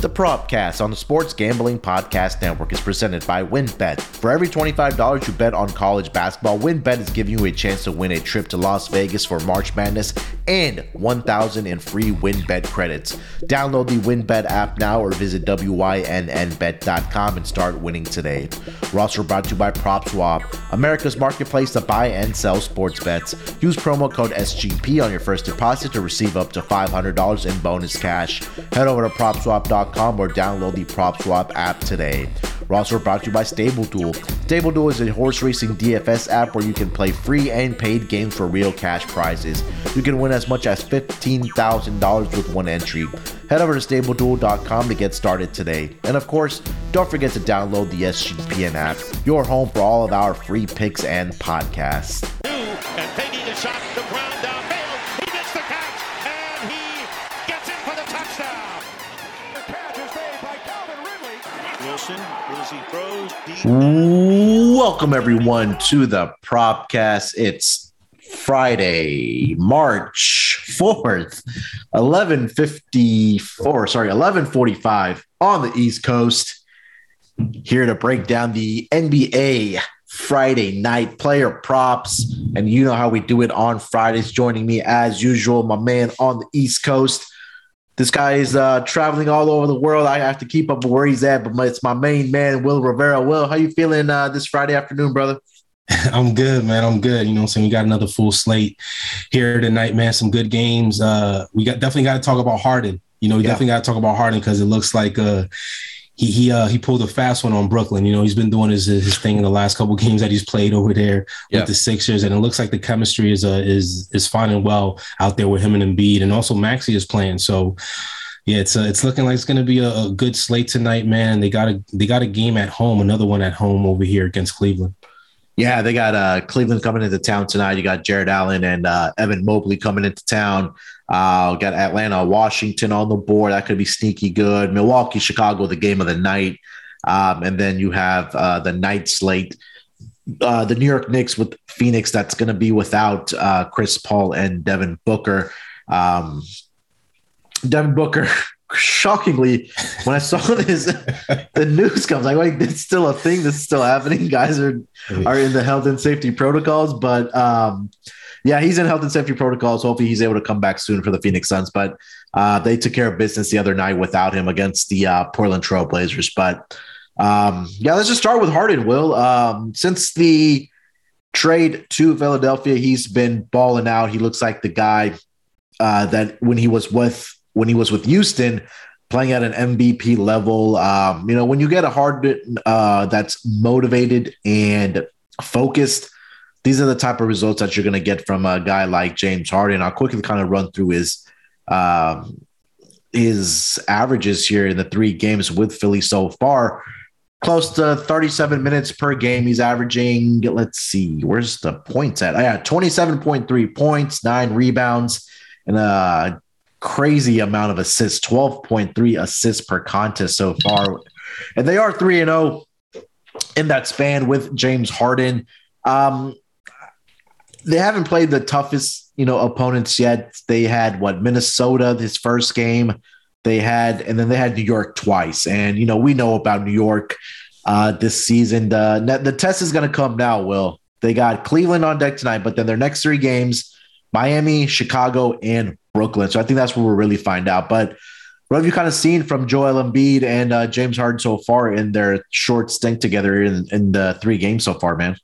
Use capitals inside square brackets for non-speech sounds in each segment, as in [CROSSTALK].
The Propcast on the Sports Gambling Podcast Network is presented by WynnBet. For every $25 you bet on college basketball, WynnBet is giving you a chance to win a trip to Las Vegas for March Madness and 1000 in free WynnBet credits. Download the WynnBet app now or visit WYNNBet.com and start winning today. We're also brought to you by PropSwap, America's marketplace to buy and sell sports bets. Use promo code SGP on your first deposit to receive up to $500 in bonus cash. Head over to PropSwap.com or download the PropSwap app today. We're also brought to you by StableDuel. StableDuel is a horse racing DFS app where you can play free and paid games for real cash prizes. You can win as much as $15,000 with one entry. Head over to StableDuel.com to get started today. And of course, don't forget to download the SGPN app, your home for all of our free picks and podcasts. And taking shot, Welcome everyone to the Propcast. It's Friday, March 4th, 1154, sorry, 1145 on the East Coast. Here to break down the NBA Friday night player props. And you know how we do it on Fridays. Joining me as usual, my man on the East Coast. This guy is uh, traveling all over the world. I have to keep up with where he's at, but my, it's my main man, Wil Rivera. Will, how you feeling uh, this Friday afternoon, brother? [LAUGHS] I'm good, man. I'm good. You know what I'm saying? We got another full slate here tonight, man. Some good games. Uh, we got definitely got to talk about Harden. You know, we Yeah. definitely got to talk about Harden because it looks like uh he he uh he pulled a fast one on Brooklyn. You know, he's been doing his his thing in the last couple games that he's played over there with the Sixers, and it looks like the chemistry is uh is is fine and well out there with him and Embiid, and also Maxey is playing. So yeah, it's uh, it's looking like it's going to be a, a good slate tonight, man. They got a they got a game at home, another one at home over here against Cleveland. Yeah, they got uh, Cleveland coming into town tonight. You got Jarrett Allen and uh, Evan Mobley coming into town. Uh, got Atlanta, Washington on the board. That could be sneaky good. Milwaukee, Chicago, the game of the night. Um, and then you have uh, the night slate. Uh, the New York Knicks with Phoenix. That's going to be without uh, Chris Paul and Devin Booker. Um, Devin Booker, [LAUGHS] shockingly, when I saw [LAUGHS] this, the news comes like, wait, it's still a thing. This is still happening. Guys are are in the health and safety protocols. But um, yeah, he's in health and safety protocols. Hopefully, he's able to come back soon for the Phoenix Suns. But uh, they took care of business the other night without him against the uh, Portland Trailblazers. But um, yeah, let's just start with Harden. Will um, since the trade to Philadelphia, he's been balling out. He looks like the guy uh, that when he was with when he was with Houston, playing at an MVP level. Um, you know, when you get a Harden uh, that's motivated and focused, these are the type of results that you're going to get from a guy like James Harden. I'll quickly kind of run through his um, his averages here in the three games with Philly so far. Close to 37 minutes per game. He's averaging, let's see, where's the points at? Oh, yeah, 27.3 points, nine rebounds, and a crazy amount of assists 12.3 assists per contest so far. And they are 3 and 0 in that span with James Harden. Um, they haven't played the toughest, you know, opponents yet. They had what Minnesota his first game. They had, and then they had New York twice. And you know, we know about New York uh, this season. The the test is going to come now. Will they got Cleveland on deck tonight? But then their next three games: Miami, Chicago, and Brooklyn. So I think that's where we'll really find out. But what have you kind of seen from Joel Embiid and uh, James Harden so far in their short stint together in, in the three games so far, man?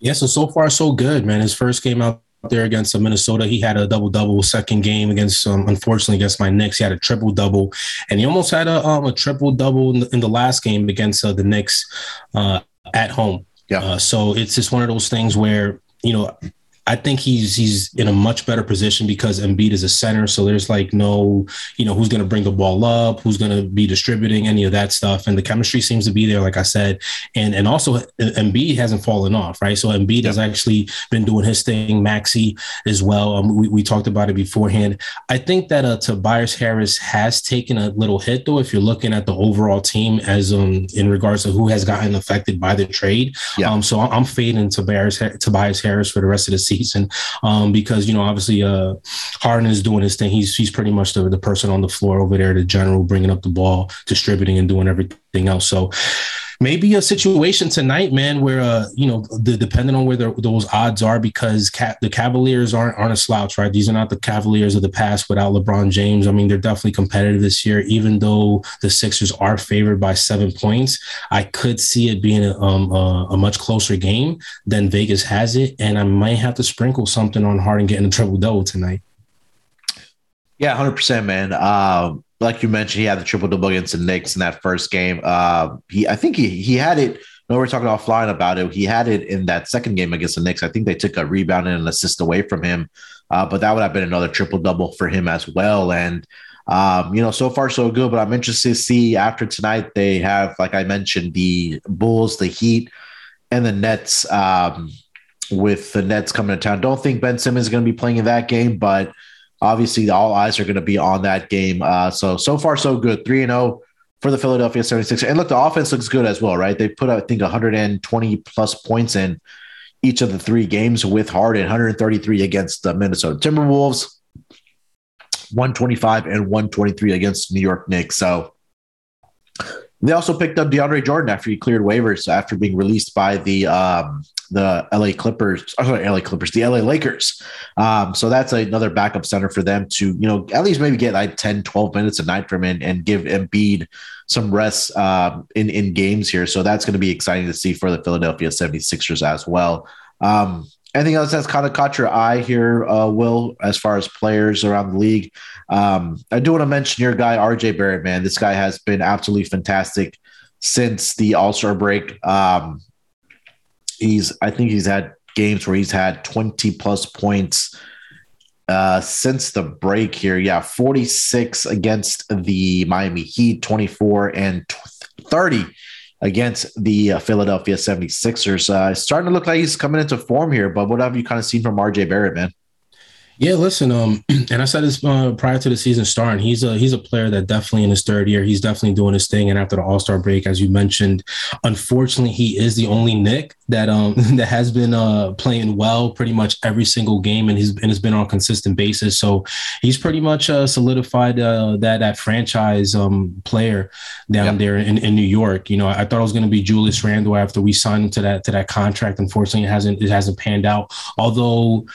Yeah, so so far so good, man. His first game out there against uh, Minnesota, he had a double double. Second game against, um, unfortunately, against my Knicks, he had a triple double, and he almost had a um, a triple double in the, in the last game against uh, the Knicks uh, at home. Yeah. Uh, so it's just one of those things where you know. I think he's he's in a much better position because Embiid is a center, so there's like no, you know, who's going to bring the ball up, who's going to be distributing any of that stuff, and the chemistry seems to be there, like I said, and and also Embiid hasn't fallen off, right? So Embiid has actually been doing his thing, Maxey as well. Um, we, we talked about it beforehand. I think that uh, Tobias Harris has taken a little hit, though. If you're looking at the overall team, as um in regards to who has gotten affected by the trade, Yeah. um, so I'm I'm fading Tobias Tobias Harris for the rest of the season. Season um, because you know obviously uh, Harden is doing his thing. He's he's pretty much the the person on the floor over there, the general, bringing up the ball, distributing, and doing everything else. So maybe a situation tonight, man, where uh, you know, the, depending on where the, those odds are, because ca- the Cavaliers aren't aren't a slouch, right? These are not the Cavaliers of the past without LeBron James. I mean, they're definitely competitive this year, even though the Sixers are favored by seven points. I could see it being a, um, a, a much closer game than Vegas has it, and I might have to sprinkle something on Harden getting a triple double tonight. Yeah, hundred percent, man. Um, like you mentioned, he had the triple double against the Knicks in that first game. Uh, he, I think he he had it. No, we're talking offline about it. He had it in that second game against the Knicks. I think they took a rebound and an assist away from him, uh, but that would have been another triple double for him as well. And um, you know, so far so good. But I'm interested to see after tonight. They have, like I mentioned, the Bulls, the Heat, and the Nets. Um, with the Nets coming to town, don't think Ben Simmons is going to be playing in that game, but Obviously, all eyes are going to be on that game. Uh, so, so far, so good. 3 and 0 for the Philadelphia 76ers. And look, the offense looks good as well, right? They put, I think, 120 plus points in each of the three games with Harden, 133 against the Minnesota Timberwolves, 125 and 123 against New York Knicks. So, they also picked up DeAndre Jordan after he cleared waivers after being released by the um, the LA Clippers, oh, sorry, LA Clippers, the LA Lakers. Um, so that's another backup center for them to, you know, at least maybe get like 10, 12 minutes a night from him and give Embiid some rest um, in, in games here. So that's going to be exciting to see for the Philadelphia 76ers as well. Um, anything else that's kind of caught your eye here, uh, Will, as far as players around the league? Um, I do want to mention your guy, RJ Barrett, man. This guy has been absolutely fantastic since the All Star break. Um, he's, I think he's had games where he's had 20 plus points uh, since the break here. Yeah, 46 against the Miami Heat, 24 and 30 against the uh, Philadelphia 76ers. Uh, starting to look like he's coming into form here, but what have you kind of seen from RJ Barrett, man? Yeah, listen, um, [CLEARS THROAT] and I said this uh, prior to the season starting. He's a he's a player that definitely in his third year, he's definitely doing his thing. And after the All Star break, as you mentioned, unfortunately, he is the only Knick that um [LAUGHS] that has been uh playing well pretty much every single game, and he's and has been on a consistent basis. So he's pretty much uh, solidified uh, that that franchise um player down yep. there in, in New York. You know, I thought it was going to be Julius Randle after we signed him to that to that contract. Unfortunately, it hasn't it hasn't panned out. Although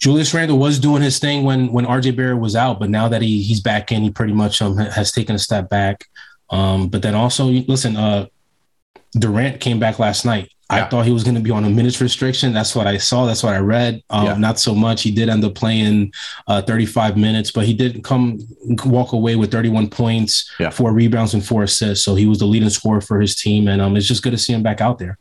Julius Randle was doing his thing when when RJ Barrett was out, but now that he he's back in, he pretty much um, has taken a step back. Um, but then also, listen, uh, Durant came back last night. Yeah. I thought he was going to be on a minutes restriction. That's what I saw. That's what I read. Um, yeah. Not so much. He did end up playing uh, 35 minutes, but he did come walk away with 31 points, yeah. four rebounds, and four assists. So he was the leading scorer for his team, and um, it's just good to see him back out there.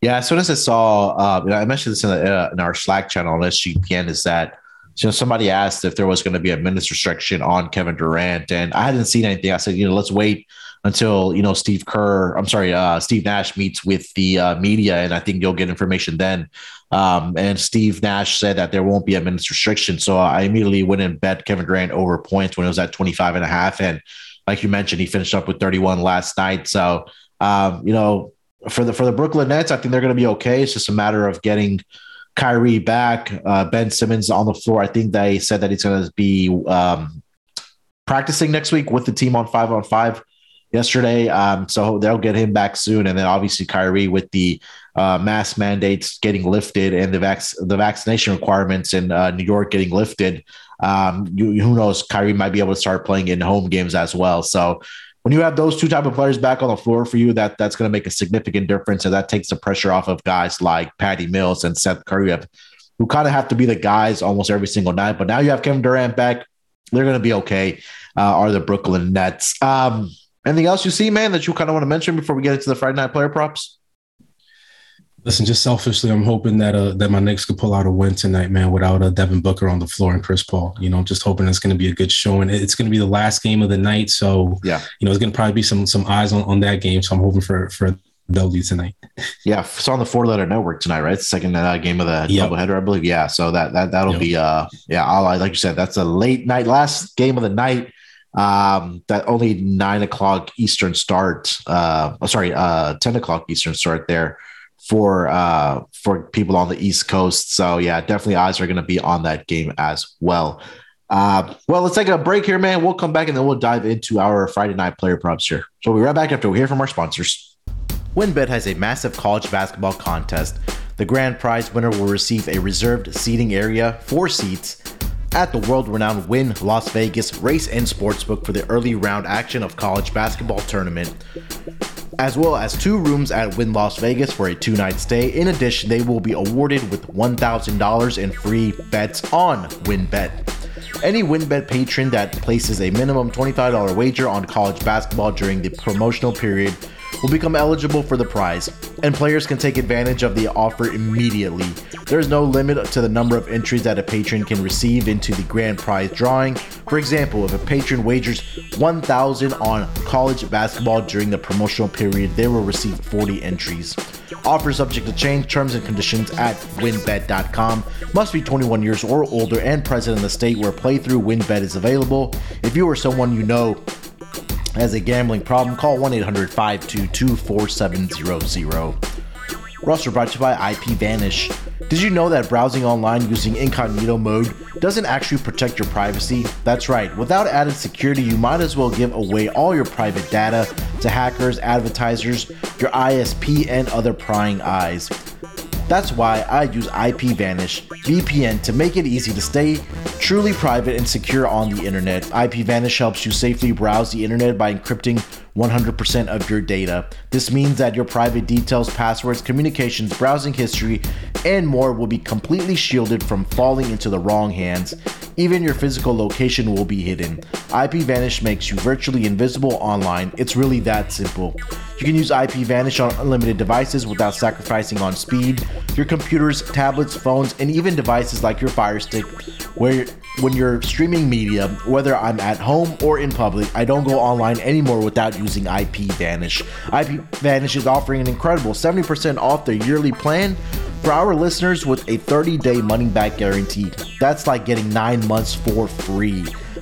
Yeah, as soon as I saw, uh, I mentioned this in, the, uh, in, our Slack channel on SGPN, is that you know somebody asked if there was going to be a minutes restriction on Kevin Durant, and I hadn't seen anything. I said, you know, let's wait until you know Steve Kerr, I'm sorry, uh, Steve Nash meets with the uh, media, and I think you'll get information then. Um, and Steve Nash said that there won't be a minutes restriction, so I immediately went and bet Kevin Durant over points when it was at 25 and a half, and like you mentioned, he finished up with 31 last night. So um, you know for the for the Brooklyn Nets, I think they're going to be okay. It's just a matter of getting Kyrie back, uh, Ben Simmons on the floor. I think they said that he's going to be um, practicing next week with the team on five on five yesterday. Um, so they'll get him back soon, and then obviously Kyrie with the uh, mask mandates getting lifted and the vac- the vaccination requirements in uh, New York getting lifted. Um, you, who knows? Kyrie might be able to start playing in home games as well. So when you have those two type of players back on the floor for you, that that's going to make a significant difference, and that takes the pressure off of guys like Patty Mills and Seth Curry, who kind of have to be the guys almost every single night. But now you have Kevin Durant back; they're going to be okay. Uh, are the Brooklyn Nets? Um, anything else you see, man, that you kind of want to mention before we get into the Friday night player props? Listen, just selfishly, I'm hoping that uh that my Knicks could pull out a win tonight, man, without a uh, Devin Booker on the floor and Chris Paul. You know, I'm just hoping it's going to be a good showing. It's going to be the last game of the night, so yeah, you know, it's going to probably be some some eyes on, on that game. So I'm hoping for for W tonight. [LAUGHS] Yeah, it's on the four letter network tonight, right? Second uh, game of the yep. doubleheader, I believe. Yeah, so that that that'll yep. be uh yeah, I'll, like you said, that's a late night, last game of the night. Um, that only nine o'clock Eastern start. Uh, oh, sorry, uh, ten o'clock Eastern start there for uh, for people on the East Coast. So yeah, definitely eyes are going to be on that game as well. Uh, well, let's take a break here, man. We'll come back and then we'll dive into our Friday night player props here. So we'll be right back after we hear from our sponsors. WynnBET has a massive college basketball contest. The grand prize winner will receive a reserved seating area, four seats, at the world renowned Wynn Las Vegas Race and Sportsbook for the early round action of college basketball tournament, as well as two rooms at Wynn Las Vegas for a two night stay. In addition, they will be awarded with $1,000 in free bets on WynnBET. Any WynnBET patron that places a minimum $25 wager on college basketball during the promotional period will become eligible for the prize, and players can take advantage of the offer immediately. There is no limit to the number of entries that a patron can receive into the grand prize drawing. For example, if a patron wagers 1000 on college basketball during the promotional period, they will receive 40 entries. Offer subject to change, terms and conditions at wynnbet.com. Must be 21 years or older and present in the state where playthrough wynnbet is available. If you or someone you know has a gambling problem, call 1 800 522 4700. Roster brought to you by IP Vanish. Did you know that browsing online using incognito mode doesn't actually protect your privacy? That's right, without added security, you might as well give away all your private data to hackers, advertisers, your ISP, and other prying eyes. That's why I use IPVanish VPN to make it easy to stay truly private and secure on the internet. IPVanish helps you safely browse the internet by encrypting 100% of your data. This means that your private details, passwords, communications, browsing history, and more will be completely shielded from falling into the wrong hands. Even your physical location will be hidden. IPVanish makes you virtually invisible online. It's really that simple. You can use IP Vanish on unlimited devices without sacrificing on speed. Your computers, tablets, phones, and even devices like your Fire Stick, where when you're streaming media, whether I'm at home or in public, I don't go online anymore without using IP Vanish. IP Vanish is offering an incredible 70% off their yearly plan for our listeners with a 30 day money back guarantee. That's like getting nine months for free.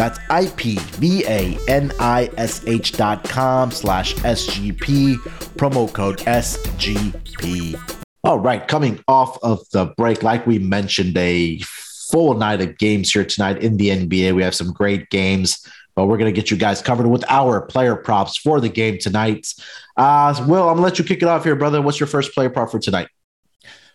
That's I-P-V-A-N-I-S-H dot com slash SGP, promo code SGP. All right, coming off of the break, like we mentioned, a full night of games here tonight in the NBA. We have some great games, but we're going to get you guys covered with our player props for the game tonight. Uh, Will, I'm going to let you kick it off here, brother. What's your first player prop for tonight?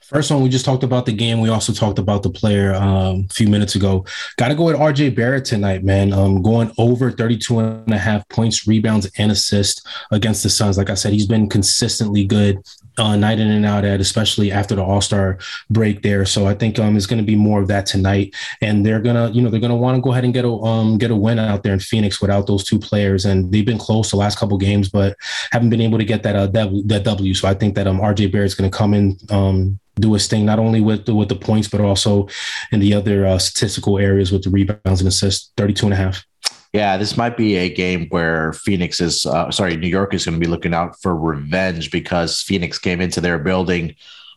First one, we just talked about the game. We also talked about the player um, a few minutes ago. Got to go with RJ Barrett tonight, man. Um, going over 32 and a half points, rebounds, and assists against the Suns. Like I said, he's been consistently good uh, night in and out at, especially after the All Star break there. So I think um, it's going to be more of that tonight, and they're gonna, you know, they're gonna want to go ahead and get a um, get a win out there in Phoenix without those two players, and they've been close the last couple games, but haven't been able to get that uh, that, that W. So I think that um, RJ Barrett's going to come in. Um, do his thing not only with the, with the points but also in the other uh, statistical areas with the rebounds and assists 32 and a half yeah, this might be a game where Phoenix is, uh, sorry, New York is going to be looking out for revenge because Phoenix came into their building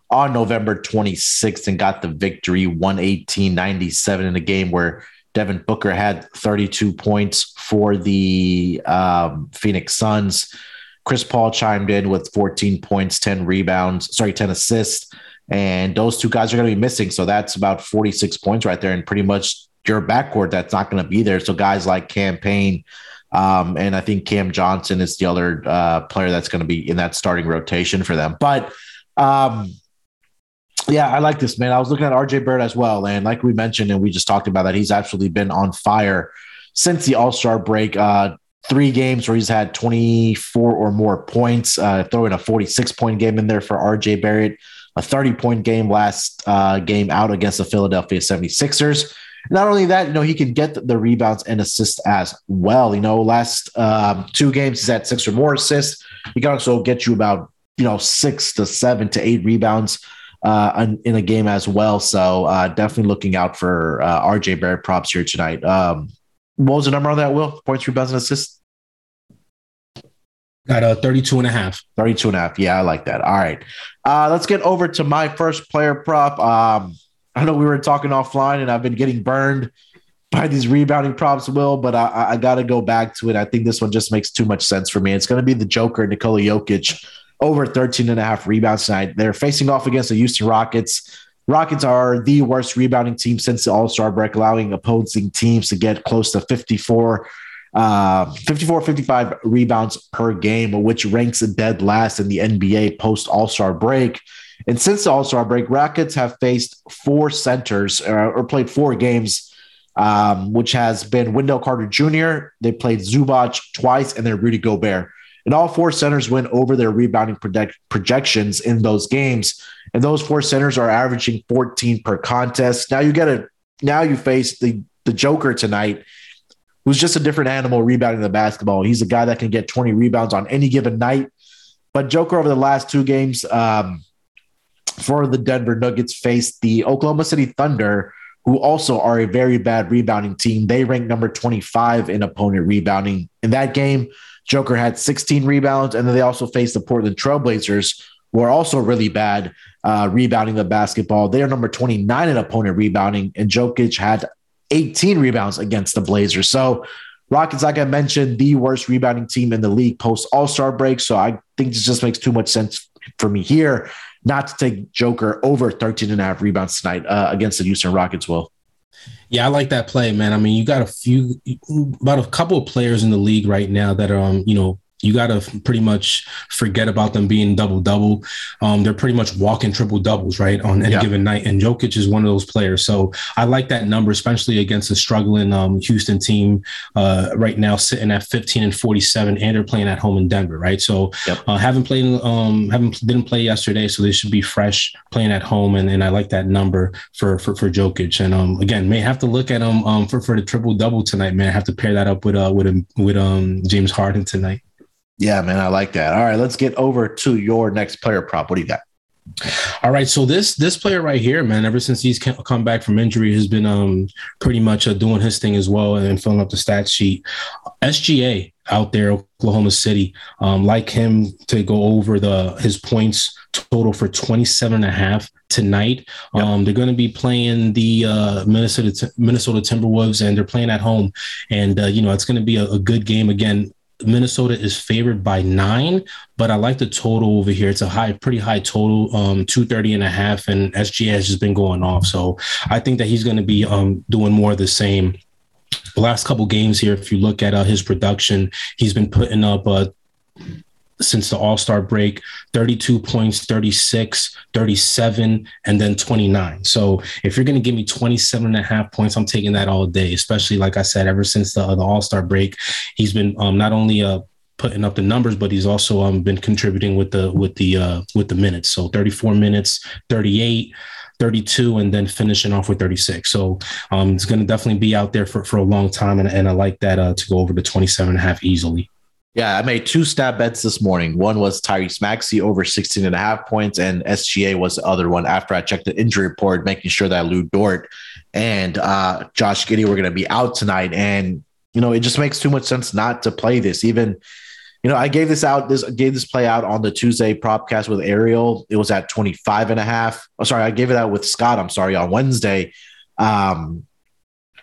on November 26th and got the victory 118 97 in a game where Devin Booker had 32 points for the um, Phoenix Suns. Chris Paul chimed in with 14 points, 10 rebounds, sorry, 10 assists. And those two guys are going to be missing. So that's about 46 points right there. And pretty much your backcourt that's not going to be there. So guys like Cam Payne, um, and I think Cam Johnson is the other uh, player that's going to be in that starting rotation for them. But um, yeah, I like this man. I was looking at RJ Bird as well, and like we mentioned, and we just talked about that, he's absolutely been on fire since the All Star break. Uh, three games where he's had 24 or more points. Uh, throw in a 46 point game in there for RJ Barrett, a 30 point game last uh, game out against the Philadelphia 76ers. Not only that, you know, he can get the, rebounds and assists as well. You know, last um, two games, he's had six or more assists. He can also get you about, you know, six to seven to eight rebounds uh, in, a game as well. So uh, definitely looking out for uh, RJ Barrett props here tonight. Um, what was the number on that, Will? Points, rebounds, and assists? Got a 32 and a half. 32 and a half. Yeah, I like that. All right. Uh, let's get over to my first player prop. Um, I know we were talking offline and I've been getting burned by these rebounding props, Will, but I, I got to go back to it. I think this one just makes too much sense for me. It's going to be the Joker, Nikola Jokic, over 13 and a half rebounds tonight. They're facing off against the Houston Rockets. Rockets are the worst rebounding team since the All Star break, allowing opposing teams to get close to 54 uh, 54 55 rebounds per game, which ranks dead last in the NBA post All Star break. And since the All Star break, Rockets have faced four centers uh, or played four games, um, which has been Wendell Carter Jr., they played Zubac twice, and then Rudy Gobert. And all four centers went over their rebounding project- projections in those games. And those four centers are averaging 14 per contest. Now you get a now you face the the Joker tonight who's just a different animal rebounding the basketball. He's a guy that can get 20 rebounds on any given night. But Joker over the last two games um, for the Denver Nuggets faced the Oklahoma City Thunder, who also are a very bad rebounding team. They rank number 25 in opponent rebounding. In that game, Joker had 16 rebounds, and then they also faced the Portland Trailblazers, who are also really bad uh, rebounding the basketball. They are number 29 in opponent rebounding, and Jokic had 18 rebounds against the Blazers. So Rockets, like I mentioned, the worst rebounding team in the league post All Star break. So I think this just makes too much sense for me here not to take Joker over 13 and a half rebounds tonight uh, against the Houston Rockets. Will. Yeah, I like that play, man. I mean, you got a few, about a couple of players in the league right now that are, um, you know, you got to pretty much forget about them being double double. Um, they're pretty much walking triple doubles, right, on any yeah. given night. And Jokic is one of those players. So I like that number, especially against a struggling um, Houston team uh, right now, sitting at 15 and 47, and they're playing at home in Denver, right? So yep. uh, haven't played, um, haven't didn't play yesterday, so they should be fresh playing at home. And, and I like that number for for, for Jokic. And um, again, may have to look at him um, for for the triple double tonight, man. I have to pair that up with uh with with um James Harden tonight. Yeah, man, I like that. All right, let's get over to your next player prop. What do you got? All right, so this this player right here, man, ever since he's come back from injury, has been um pretty much uh, doing his thing as well and filling up the stat sheet. SGA out there, Oklahoma City, um, like him to go over the his points total for 27 and a half tonight. Yep. Um, they're going to be playing the uh, Minnesota Minnesota Timberwolves, and they're playing at home. And uh, you know it's going to be a, a, good game again. Minnesota is favored by nine, but I like the total over here. It's a high, pretty high total, um, 230 and a half, and SGA has just been going off. So I think that he's going to be um, doing more of the same. The last couple games here, if you look at uh, his production, he's been putting up uh, since the All Star break 32 points, 36, 37, and then 29. So if you're going to give me 27 and a half points, I'm taking that all day, especially like I said, ever since the, the All Star break, he's been um, not only uh, putting up the numbers, but he's also um, been contributing with the with the uh, with the minutes. So 34 minutes, 38. 32 and then finishing off with 36. So um, it's going to definitely be out there for, for a long time. And, and I like that uh, to go over the 27 and a half easily. Yeah, I made two stat bets this morning. One was Tyrese Maxey over 16 and a half points, and SGA was the other one after I checked the injury report, making sure that Lu Dort and uh, Josh Giddey were going to be out tonight. And, you know, it just makes too much sense not to play this. Even, you know, I gave this out, this gave this play out on the Tuesday propcast with Ariel. It was at 25 and a half. Oh, sorry, I gave it out with Scott, I'm sorry, on Wednesday. Um,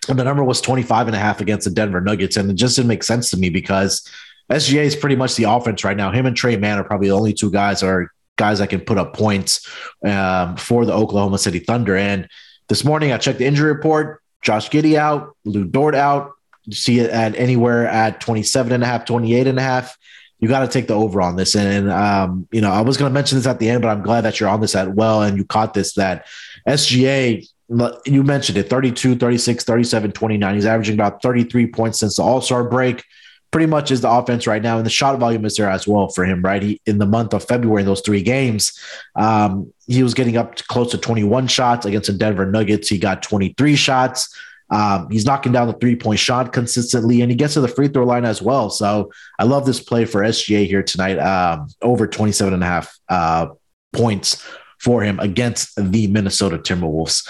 and the number was 25 and a half against the Denver Nuggets. And it just didn't make sense to me because – SGA is pretty much the offense right now. Him and Tre Mann are probably the only two guys are guys that can put up points um, for the Oklahoma City Thunder. And this morning I checked the injury report. Josh Giddey out, Lu Dort out. You see it at anywhere at 27 and a half, 28 and a half. You got to take the over on this. And, um, you know, I was going to mention this at the end, but I'm glad that you're on this at well and you caught this that SGA, you mentioned it 32, 36, 37, 29. He's averaging about 33 points since the All Star break pretty much is the offense right now. And the shot volume is there as well for him, right? He, in the month of February, those three games, um, he was getting up to close to 21 shots against the Denver Nuggets. He got 23 shots. Um, he's knocking down the three point shot consistently, and he gets to the free throw line as well. So I love this play for SGA here tonight, um, over 27 and a half uh, points for him against the Minnesota Timberwolves.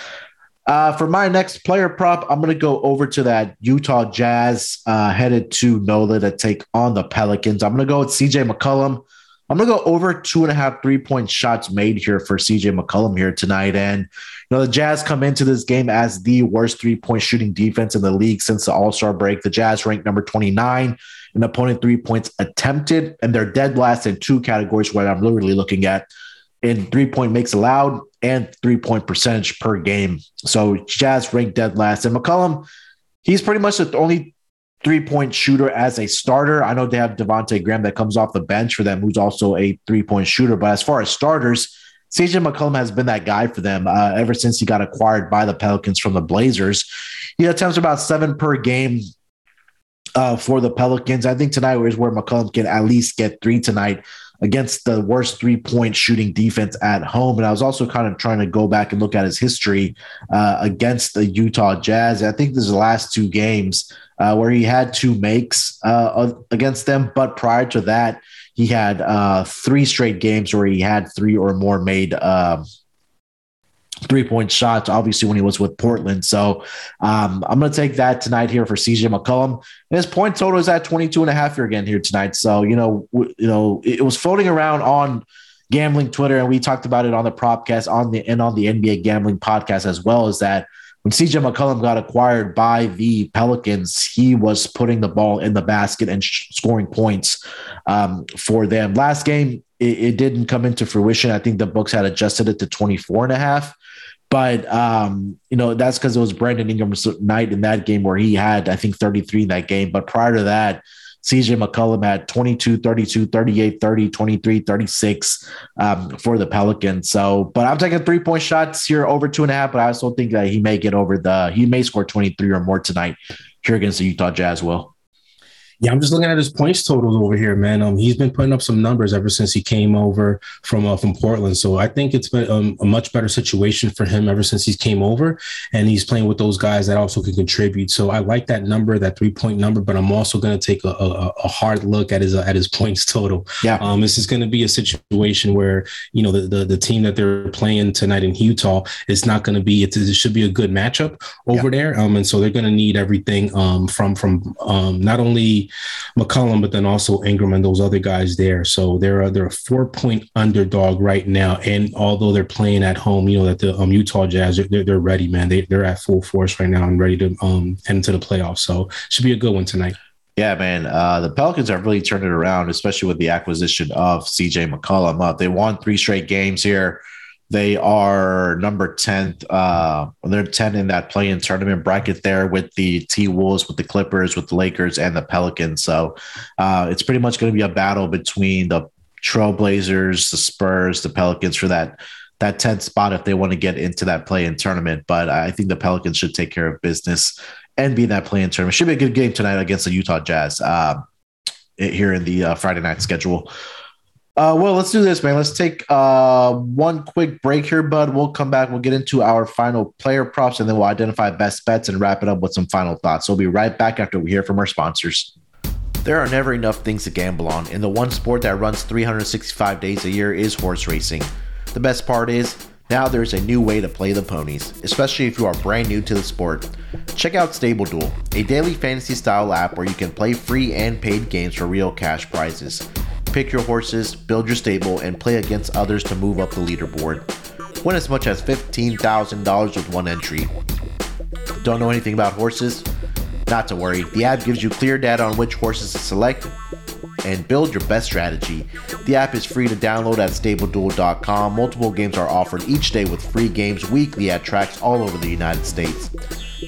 Uh, for my next player prop, I'm going to go over to that Utah Jazz uh, headed to NOLA to take on the Pelicans. I'm going to go with CJ McCollum. I'm going to go over two and a half three point shots made here for CJ McCollum here tonight. And, you know, the Jazz come into this game as the worst three point shooting defense in the league since the All Star break. The Jazz ranked number 29 in opponent three points attempted, and they're dead last in two categories where I'm literally looking at in three point makes allowed and three point percentage per game. So Jazz ranked dead last. And McCollum, he's pretty much the only three point shooter as a starter. I know they have Devonte Graham that comes off the bench for them, who's also a three point shooter. But as far as starters, CJ McCollum has been that guy for them uh, ever since he got acquired by the Pelicans from the Blazers. He attempts about seven per game uh, for the Pelicans. I think tonight is where McCollum can at least get three tonight against the worst three point shooting defense at home. And I was also kind of trying to go back and look at his history uh, against the Utah Jazz. I think this is the last two games uh, where he had two makes uh, against them. But prior to that, he had uh, three straight games where he had three or more made um, three point shots, obviously, when he was with Portland. So um, I'm going to take that tonight here for CJ McCollum. And his point total is at 22 and a half here again here tonight. So, you know, w- you know, it was floating around on gambling Twitter, and we talked about it on the propcast on the and on the NBA gambling podcast as well, is that when CJ McCollum got acquired by the Pelicans, he was putting the ball in the basket and sh- scoring points um, for them. Last game, it, it, didn't come into fruition. I think the books had adjusted it to 24 and a half. But um, you know, that's because it was Brandon Ingram's night in that game where he had, I think, 33 in that game. But prior to that, CJ McCollum had 22, 32, 38, 30, 23, 36 um, for the Pelicans. So, but I'm taking three point shots here over two and a half, but I also think that he may get over the, he may score 23 or more tonight here against the Utah Jazz. Will. Yeah, I'm just looking at his points totals over here, man. Um, he's been putting up some numbers ever since he came over from uh, from Portland. So I think it's been um, a much better situation for him ever since he came over, and he's playing with those guys that also can contribute. So I like that number, that three point number. But I'm also going to take a, a, a, hard look at his uh, at his points total. Yeah, um, this is going to be a situation where you know the, the, the team that they're playing tonight in Utah is not going to be. It, it should be a good matchup over yeah. there. Um, and so they're going to need everything um from from um not only McCollum, but then also Ingram and those other guys there. So they're a, they're a four point underdog right now. And although they're playing at home, you know that the um, Utah Jazz they're, they're ready, man. They they're at full force right now and ready to um head into the playoffs. So should be a good one tonight. Yeah, man. Uh, the Pelicans have really turned it around, especially with the acquisition of CJ McCollum. Uh, they won three straight games here. They are number 10th. Uh, they're 10 in that play in tournament bracket there with the T Wolves, with the Clippers, with the Lakers, and the Pelicans. So uh, it's pretty much going to be a battle between the Trailblazers, the Spurs, the Pelicans for that that 10th spot if they want to get into that play in tournament. But I think the Pelicans should take care of business and be in that play in tournament. Should be a good game tonight against the Utah Jazz uh, here in the uh, Friday night schedule. Uh, well, let's do this, man. Let's take uh, one quick break here, bud. We'll come back. We'll get into our final player props, and then we'll identify best bets and wrap it up with some final thoughts. We'll be right back after we hear from our sponsors. There are never enough things to gamble on, and the one sport that runs 365 days a year is horse racing. The best part is, now there's a new way to play the ponies, especially if you are brand new to the sport. Check out StableDuel, a daily fantasy style app where you can play free and paid games for real cash prizes pick your horses, build your stable, and play against others to move up the leaderboard. Win as much as $15,000 with one entry. Don't know anything about horses? Not to worry, the app gives you clear data on which horses to select and build your best strategy. The app is free to download at stableduel.com. Multiple games are offered each day with free games weekly at tracks all over the United States.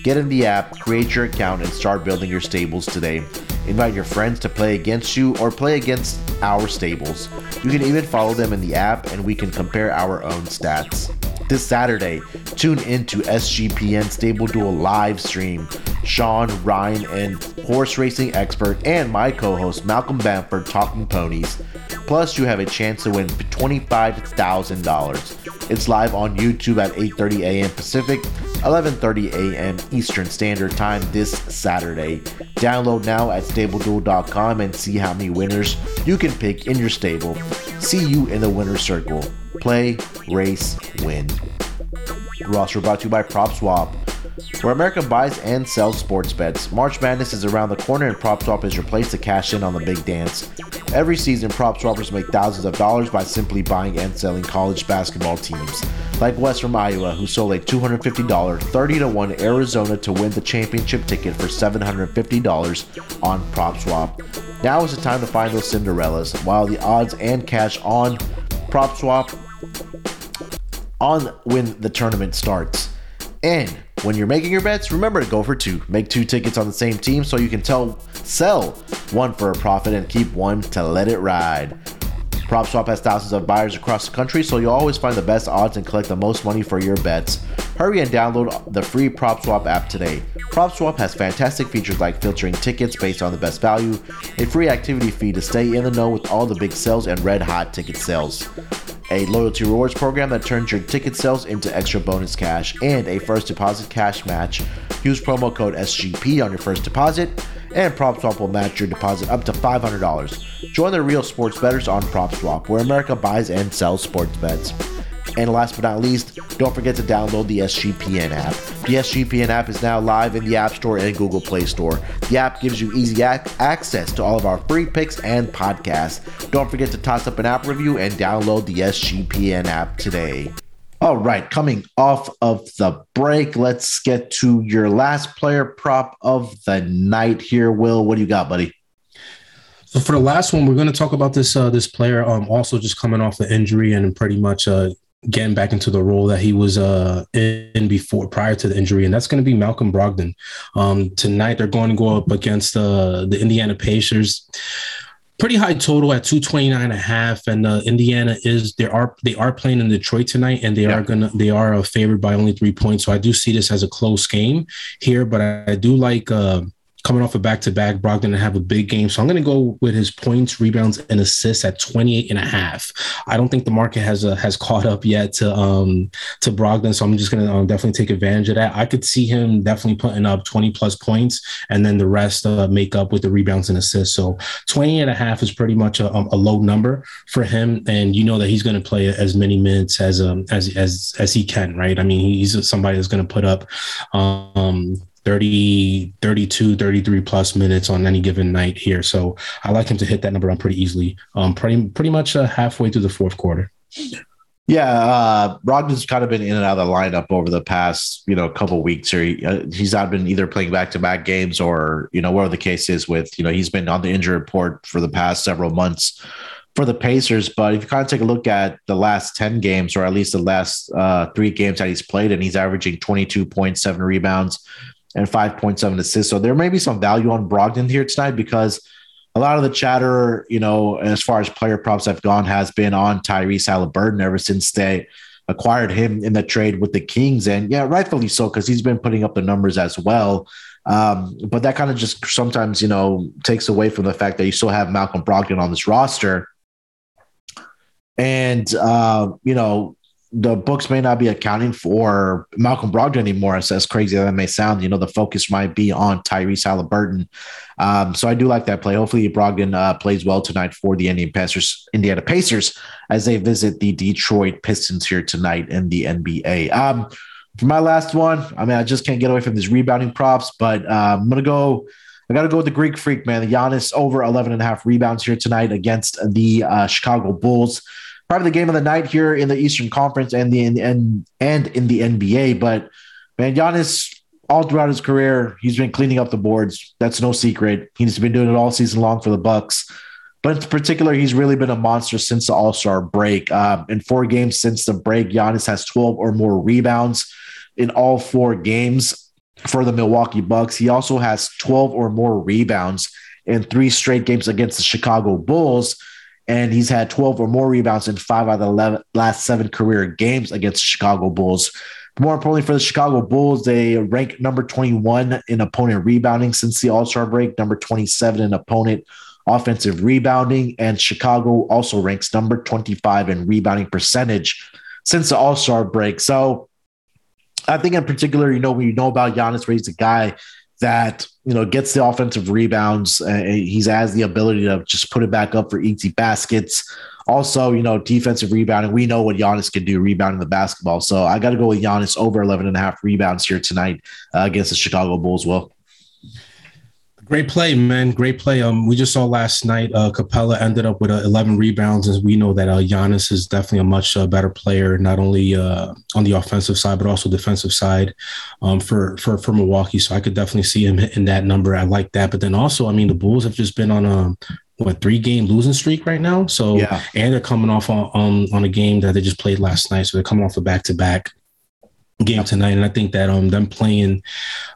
Get in the app, create your account, and start building your stables today. Invite your friends to play against you or play against our stables. You can even follow them in the app and we can compare our own stats. This Saturday, tune into SGPN StableDuel live stream. Sean, Ryan, and horse racing expert and my co-host Malcolm Bamford talking ponies. Plus, you have a chance to win $25,000. It's live on YouTube at 8:30 a.m. Pacific 11:30 a.m. Eastern Standard Time this Saturday. Download now at StableDuel.com and see how many winners you can pick in your stable. See you in the winner's circle. Play, race win. Roster brought to you by PropSwap, where America buys and sells sports bets. March Madness is around the corner, and PropSwap is place to cash in on the big dance. Every season, PropSwappers make thousands of dollars by simply buying and selling college basketball teams, like West from Iowa, who sold a $250 30 to 1 Arizona to win the championship ticket for $750 on PropSwap. Now is the time to find those Cinderellas. While the odds and cash on PropSwap on when the tournament starts. And when you're making your bets, remember to go for two. Make two tickets on the same team so you can tell sell one for a profit and keep one to let it ride. PropSwap has thousands of buyers across the country, so you'll always find the best odds and collect the most money for your bets. Hurry and download the free PropSwap app today. PropSwap has fantastic features like filtering tickets based on the best value, a free activity feed to stay in the know with all the big sales and red hot ticket sales, a loyalty rewards program that turns your ticket sales into extra bonus cash, and a first deposit cash match. Use promo code SGP on your first deposit, and PropSwap will match your deposit up to $500. Join the real sports bettors on PropSwap, where America buys and sells sports bets. And last but not least, don't forget to download the SGPN app. The SGPN app is now live in the App Store and Google Play Store. The app gives you easy ac- access to all of our free picks and podcasts. Don't forget to toss up an app review and download the SGPN app today. All right, coming off of the break, let's get to your last player prop of the night here. Will, what do you got, buddy? So for the last one, we're going to talk about this uh, this player um, also just coming off the injury and pretty much uh, getting back into the role that he was uh, in before prior to the injury, and that's going to be Malcolm Brogdon. Um, tonight they're going to go up against uh, the Indiana Pacers. Pretty high total at 229 and a half and uh, Indiana is they are they are playing in Detroit tonight and they Yeah. are gonna they are uh, favored by only three points so I do see this as a close game here but I, I do like uh, coming off a back-to-back Brogdon to have a big game so I'm going to go with his points rebounds and assists at 28 and a half. I don't think the market has uh, has caught up yet to um to Brogdon so I'm just going to um, definitely take advantage of that. I could see him definitely putting up 20 plus points and then the rest uh, make up with the rebounds and assists. So 20 and a half is pretty much a, um, a low number for him and you know that he's going to play as many minutes as um as as as he can right? I mean he's somebody that's going to put up um 30 32 33 plus minutes on any given night here so i like him to hit that number on pretty easily um pretty pretty much uh, halfway through the fourth quarter Yeah, uh, Brogdon's kind of been in and out of the lineup over the past, you know, couple weeks. Or he, uh, he's not been either playing back to back games or, you know, whatever the case is with, you know, he's been on the injury report for the past several months for the Pacers. But if you kind of take a look at the last 10 games, or at least the last uh, three games that he's played, and he's averaging 22.7 rebounds and 5.7 assists. So there may be some value on Brogdon here tonight because a lot of the chatter, you know, as far as player props have gone, has been on Tyrese Halliburton ever since they acquired him in the trade with the Kings. And yeah, rightfully so, because he's been putting up the numbers as well. Um, but that kind of just sometimes, you know, takes away from the fact that you still have Malcolm Brogdon on this roster. And, uh, you know, the books may not be accounting for Malcolm Brogdon anymore. As, as crazy as that may sound, you know, the focus might be on Tyrese Halliburton. Um, so I do like that play. Hopefully, Brogdon uh, plays well tonight for the Indiana Pacers, Indiana Pacers as they visit the Detroit Pistons here tonight in the NBA. Um, for my last one, I mean, I just can't get away from these rebounding props, but uh, I'm gonna go. I got to go with the Greek Freak, man. Giannis over 11 and a half rebounds here tonight against the uh, Chicago Bulls probably the game of the night here in the Eastern Conference and the and and in the NBA. But man, Giannis all throughout his career, he's been cleaning up the boards. That's no secret. He's been doing it all season long for the Bucks. But in particular, he's really been a monster since the All Star break. Um, in four games since the break, Giannis has 12 or more rebounds in all four games for the Milwaukee Bucks. He also has 12 or more rebounds in three straight games against the Chicago Bulls and he's had 12 or more rebounds in five out of the 11, last seven career games against Chicago Bulls. More importantly, for the Chicago Bulls, they rank number 21 in opponent rebounding since the All Star break, number 27 in opponent offensive rebounding, and Chicago also ranks number 25 in rebounding percentage since the All Star break. So I think, in particular, you know, when you know about Giannis, where he's a guy that you know gets the offensive rebounds. Uh, he's has the ability to just put it back up for easy baskets. Also, you know, defensive rebounding. We know what Giannis can do rebounding the basketball. So I got to go with Giannis over 11 and a half rebounds here tonight uh, against the Chicago Bulls. Will. Great play, man. Great play. Um, we just saw last night. Uh, Capela ended up with uh, 11 rebounds, and we know that uh, Giannis is definitely a much uh, better player, not only uh, on the offensive side but also defensive side, um, for for for Milwaukee. So I could definitely see him hitting that number. I like that. But then also, I mean, the Bulls have just been on a what three game losing streak right now. So Yeah. and they're coming off on, on on a game that they just played last night. So they're coming off a back to back game tonight, and I think that um them playing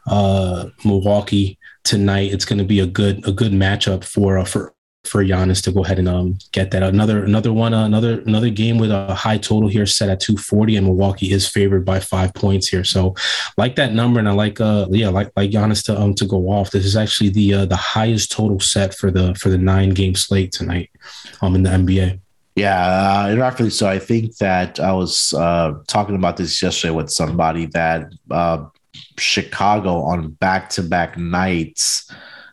uh Milwaukee tonight, it's going to be a good a good matchup for uh, for for Giannis to go ahead and um get that. Another another one uh, another another game with a high total here set at 240 and Milwaukee is favored by 5 points here. So like that number and I like uh yeah like like Giannis to um to go off. This is actually the uh, the highest total set for the for the 9 game slate tonight um in the NBA Yeah, uh, rightfully so. I think that I was uh, talking about this yesterday with somebody that uh, Chicago on back to back nights,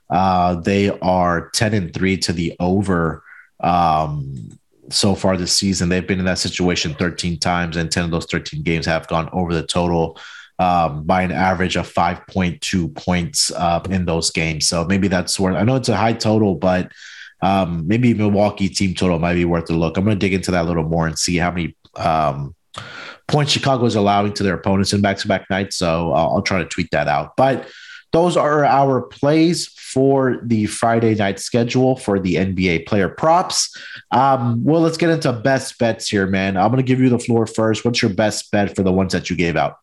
uh, they are 10 and 3 to the over um, so far this season. They've been in that situation 13 times, and 10 of those 13 games have gone over the total. Um, by an average of 5.2 points uh, in those games. So maybe that's where I know it's a high total, but um, maybe Milwaukee team total might be worth a look. I'm going to dig into that a little more and see how many um, points Chicago is allowing to their opponents in back-to-back nights. So uh, I'll try to tweet that out. But those are our plays for the Friday night schedule for the NBA player props. Um, well, let's get into best bets here, man. I'm going to give you the floor first. What's your best bet for the ones that you gave out?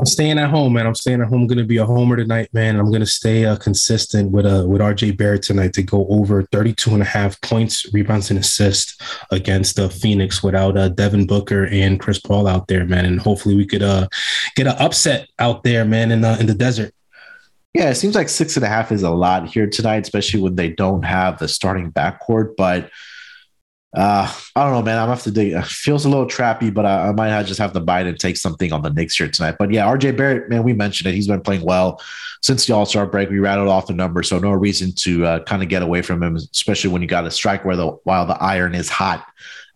I'm staying at home, man. I'm staying at home. I'm to be a homer tonight, man. I'm going to stay uh, consistent with uh, with RJ Barrett tonight to go over 32 and a half points, rebounds, and assists against uh, Phoenix without uh, Devin Booker and Chris Paul out there, man. And hopefully we could uh, get an upset out there, man, in, uh, in the desert. Yeah, it seems like six and a half is a lot here tonight, especially when they don't have the starting backcourt. But uh, I don't know, man. I'm gonna have to dig. It feels a little trappy, but I, I might have just have to bite and take something on the Knicks here tonight. But yeah, RJ Barrett, man, we mentioned it. He's been playing well since the All Star break. We rattled off the numbers, so no reason to uh, kind of get away from him, especially when you got a strike where the while the iron is hot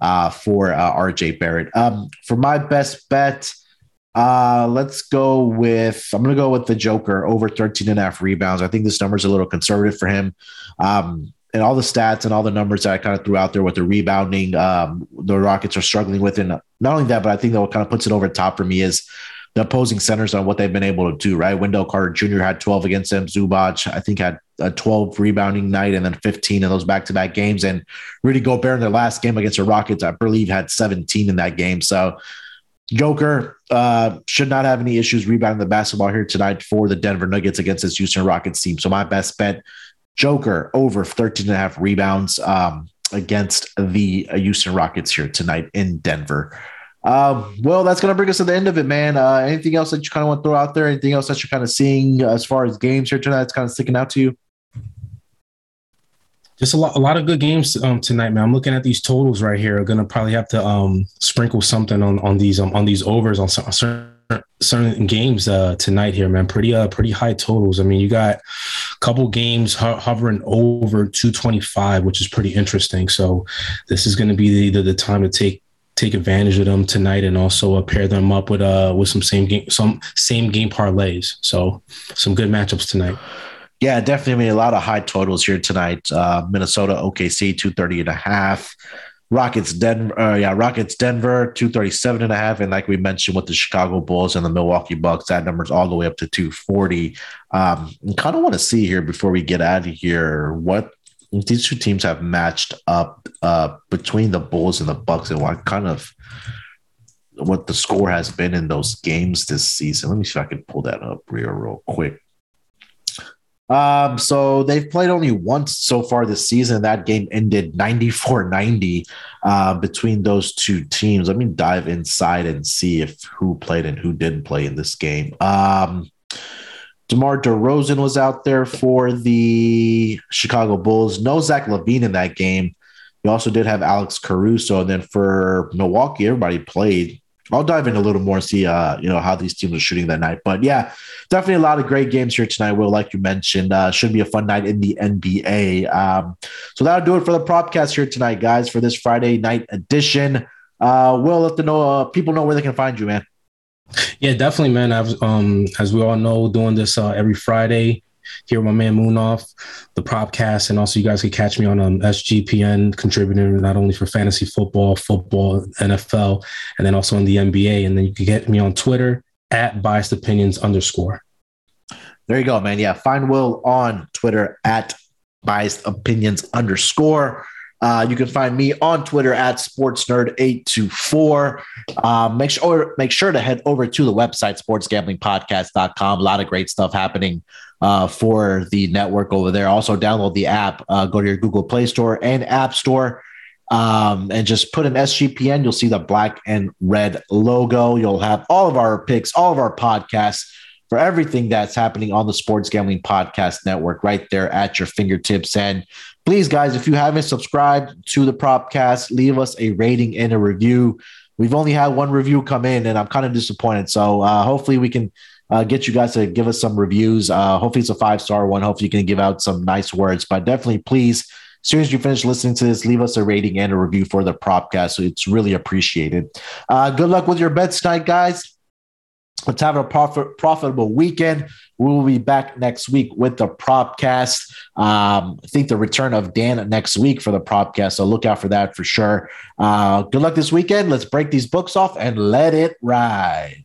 uh, for uh, RJ Barrett. Um, for my best bet. Uh, let's go with I'm gonna go with the Joker over 13 and a half rebounds. I think this number is a little conservative for him. Um, and all the stats and all the numbers that I kind of threw out there with the rebounding, um, the Rockets are struggling with. And not only that, but I think that what kind of puts it over the top for me is the opposing centers on what they've been able to do, right? Wendell Carter Jr. had 12 against them. Zubac, I think, had a 12 rebounding night and then 15 in those back to back games. And Rudy Gobert in their last game against the Rockets, I believe, had 17 in that game. So Joker uh, should not have any issues rebounding the basketball here tonight for the Denver Nuggets against this Houston Rockets team. So my best bet, Joker over 13 and a half rebounds um, against the Houston Rockets here tonight in Denver. Um, well, that's going to bring us to the end of it, man. Uh, anything else that you kind of want to throw out there? Anything else that you're kind of seeing as far as games here tonight that's kind of sticking out to you? Just a lot, a lot of good games um, tonight, man. I'm looking at these totals right here. I'm gonna probably have to um, sprinkle something on on these um, on these overs on some, certain certain games uh, tonight here, man. Pretty uh pretty high totals. I mean, you got a couple games ho- hovering over 225, which is pretty interesting. So this is going to be the, the the time to take take advantage of them tonight and also uh, pair them up with uh with some same game some same game parlays. So some good matchups tonight. Yeah, definitely. I mean, a lot of high totals here tonight. Uh, Minnesota, OKC, 230 and a half. Rockets, Denver, uh, yeah, Rockets, Denver, 237 and a half. And like we mentioned with the Chicago Bulls and the Milwaukee Bucks, that number's all the way up to 240. Um, kind of want to see here before we get out of here what these two teams have matched up uh, between the Bulls and the Bucks and what kind of what the score has been in those games this season. Let me see if I can pull that up real, real quick. Um, so they've played only once so far this season. That game ended 94 90 uh, between those two teams. Let me dive inside and see if who played and who didn't play in this game. Um, DeMar DeRozan was out there for the Chicago Bulls. No Zach LaVine in that game. You also did have Alex Caruso. And then for Milwaukee, everybody played. I'll dive in a little more and see, uh, you know, how these teams are shooting that night. But yeah, definitely a lot of great games here tonight. Wil, like you mentioned, uh, should be a fun night in the NBA. Um, so that'll do it for the propcast here tonight, guys, for this Friday night edition. Uh, Wil, let the know uh, people know where they can find you, man. Yeah, definitely, man. I've um, as we all know, doing this uh, every Friday here with my man Munaf, the Propcast, and also you guys can catch me on um, SGPN, contributing not only for fantasy football, football, NFL, and then also in the NBA. And then you can get me on Twitter at biased opinions underscore. There you go, man. Yeah, find Wil on Twitter at biased opinions underscore. Uh, you can find me on Twitter at sportsnerd824. Uh, make sure make sure to head over to the website sportsgamblingpodcast.com. A lot of great stuff happening uh, for the network over there. Also, download the app. Uh, go to your Google Play Store and App Store. Um, and just put in SGPN. You'll see the black and red logo. You'll have all of our picks, all of our podcasts for everything that's happening on the Sports Gambling Podcast Network right there at your fingertips. And please, guys, if you haven't subscribed to the Propcast, leave us a rating and a review. We've only had one review come in, and I'm kind of disappointed. So uh, hopefully we can uh, get you guys to give us some reviews. Uh, hopefully it's a five star one. Hopefully you can give out some nice words. But definitely, please, as soon as you finish listening to this, leave us a rating and a review for the Propcast. So it's really appreciated. Uh, good luck with your bets tonight, guys. Let's have a profit, profitable weekend. We will be back next week with the Propcast. Um, I think the return of Dan next week for the Propcast. So look out for that for sure. Uh, good luck this weekend. Let's break these books off and let it ride.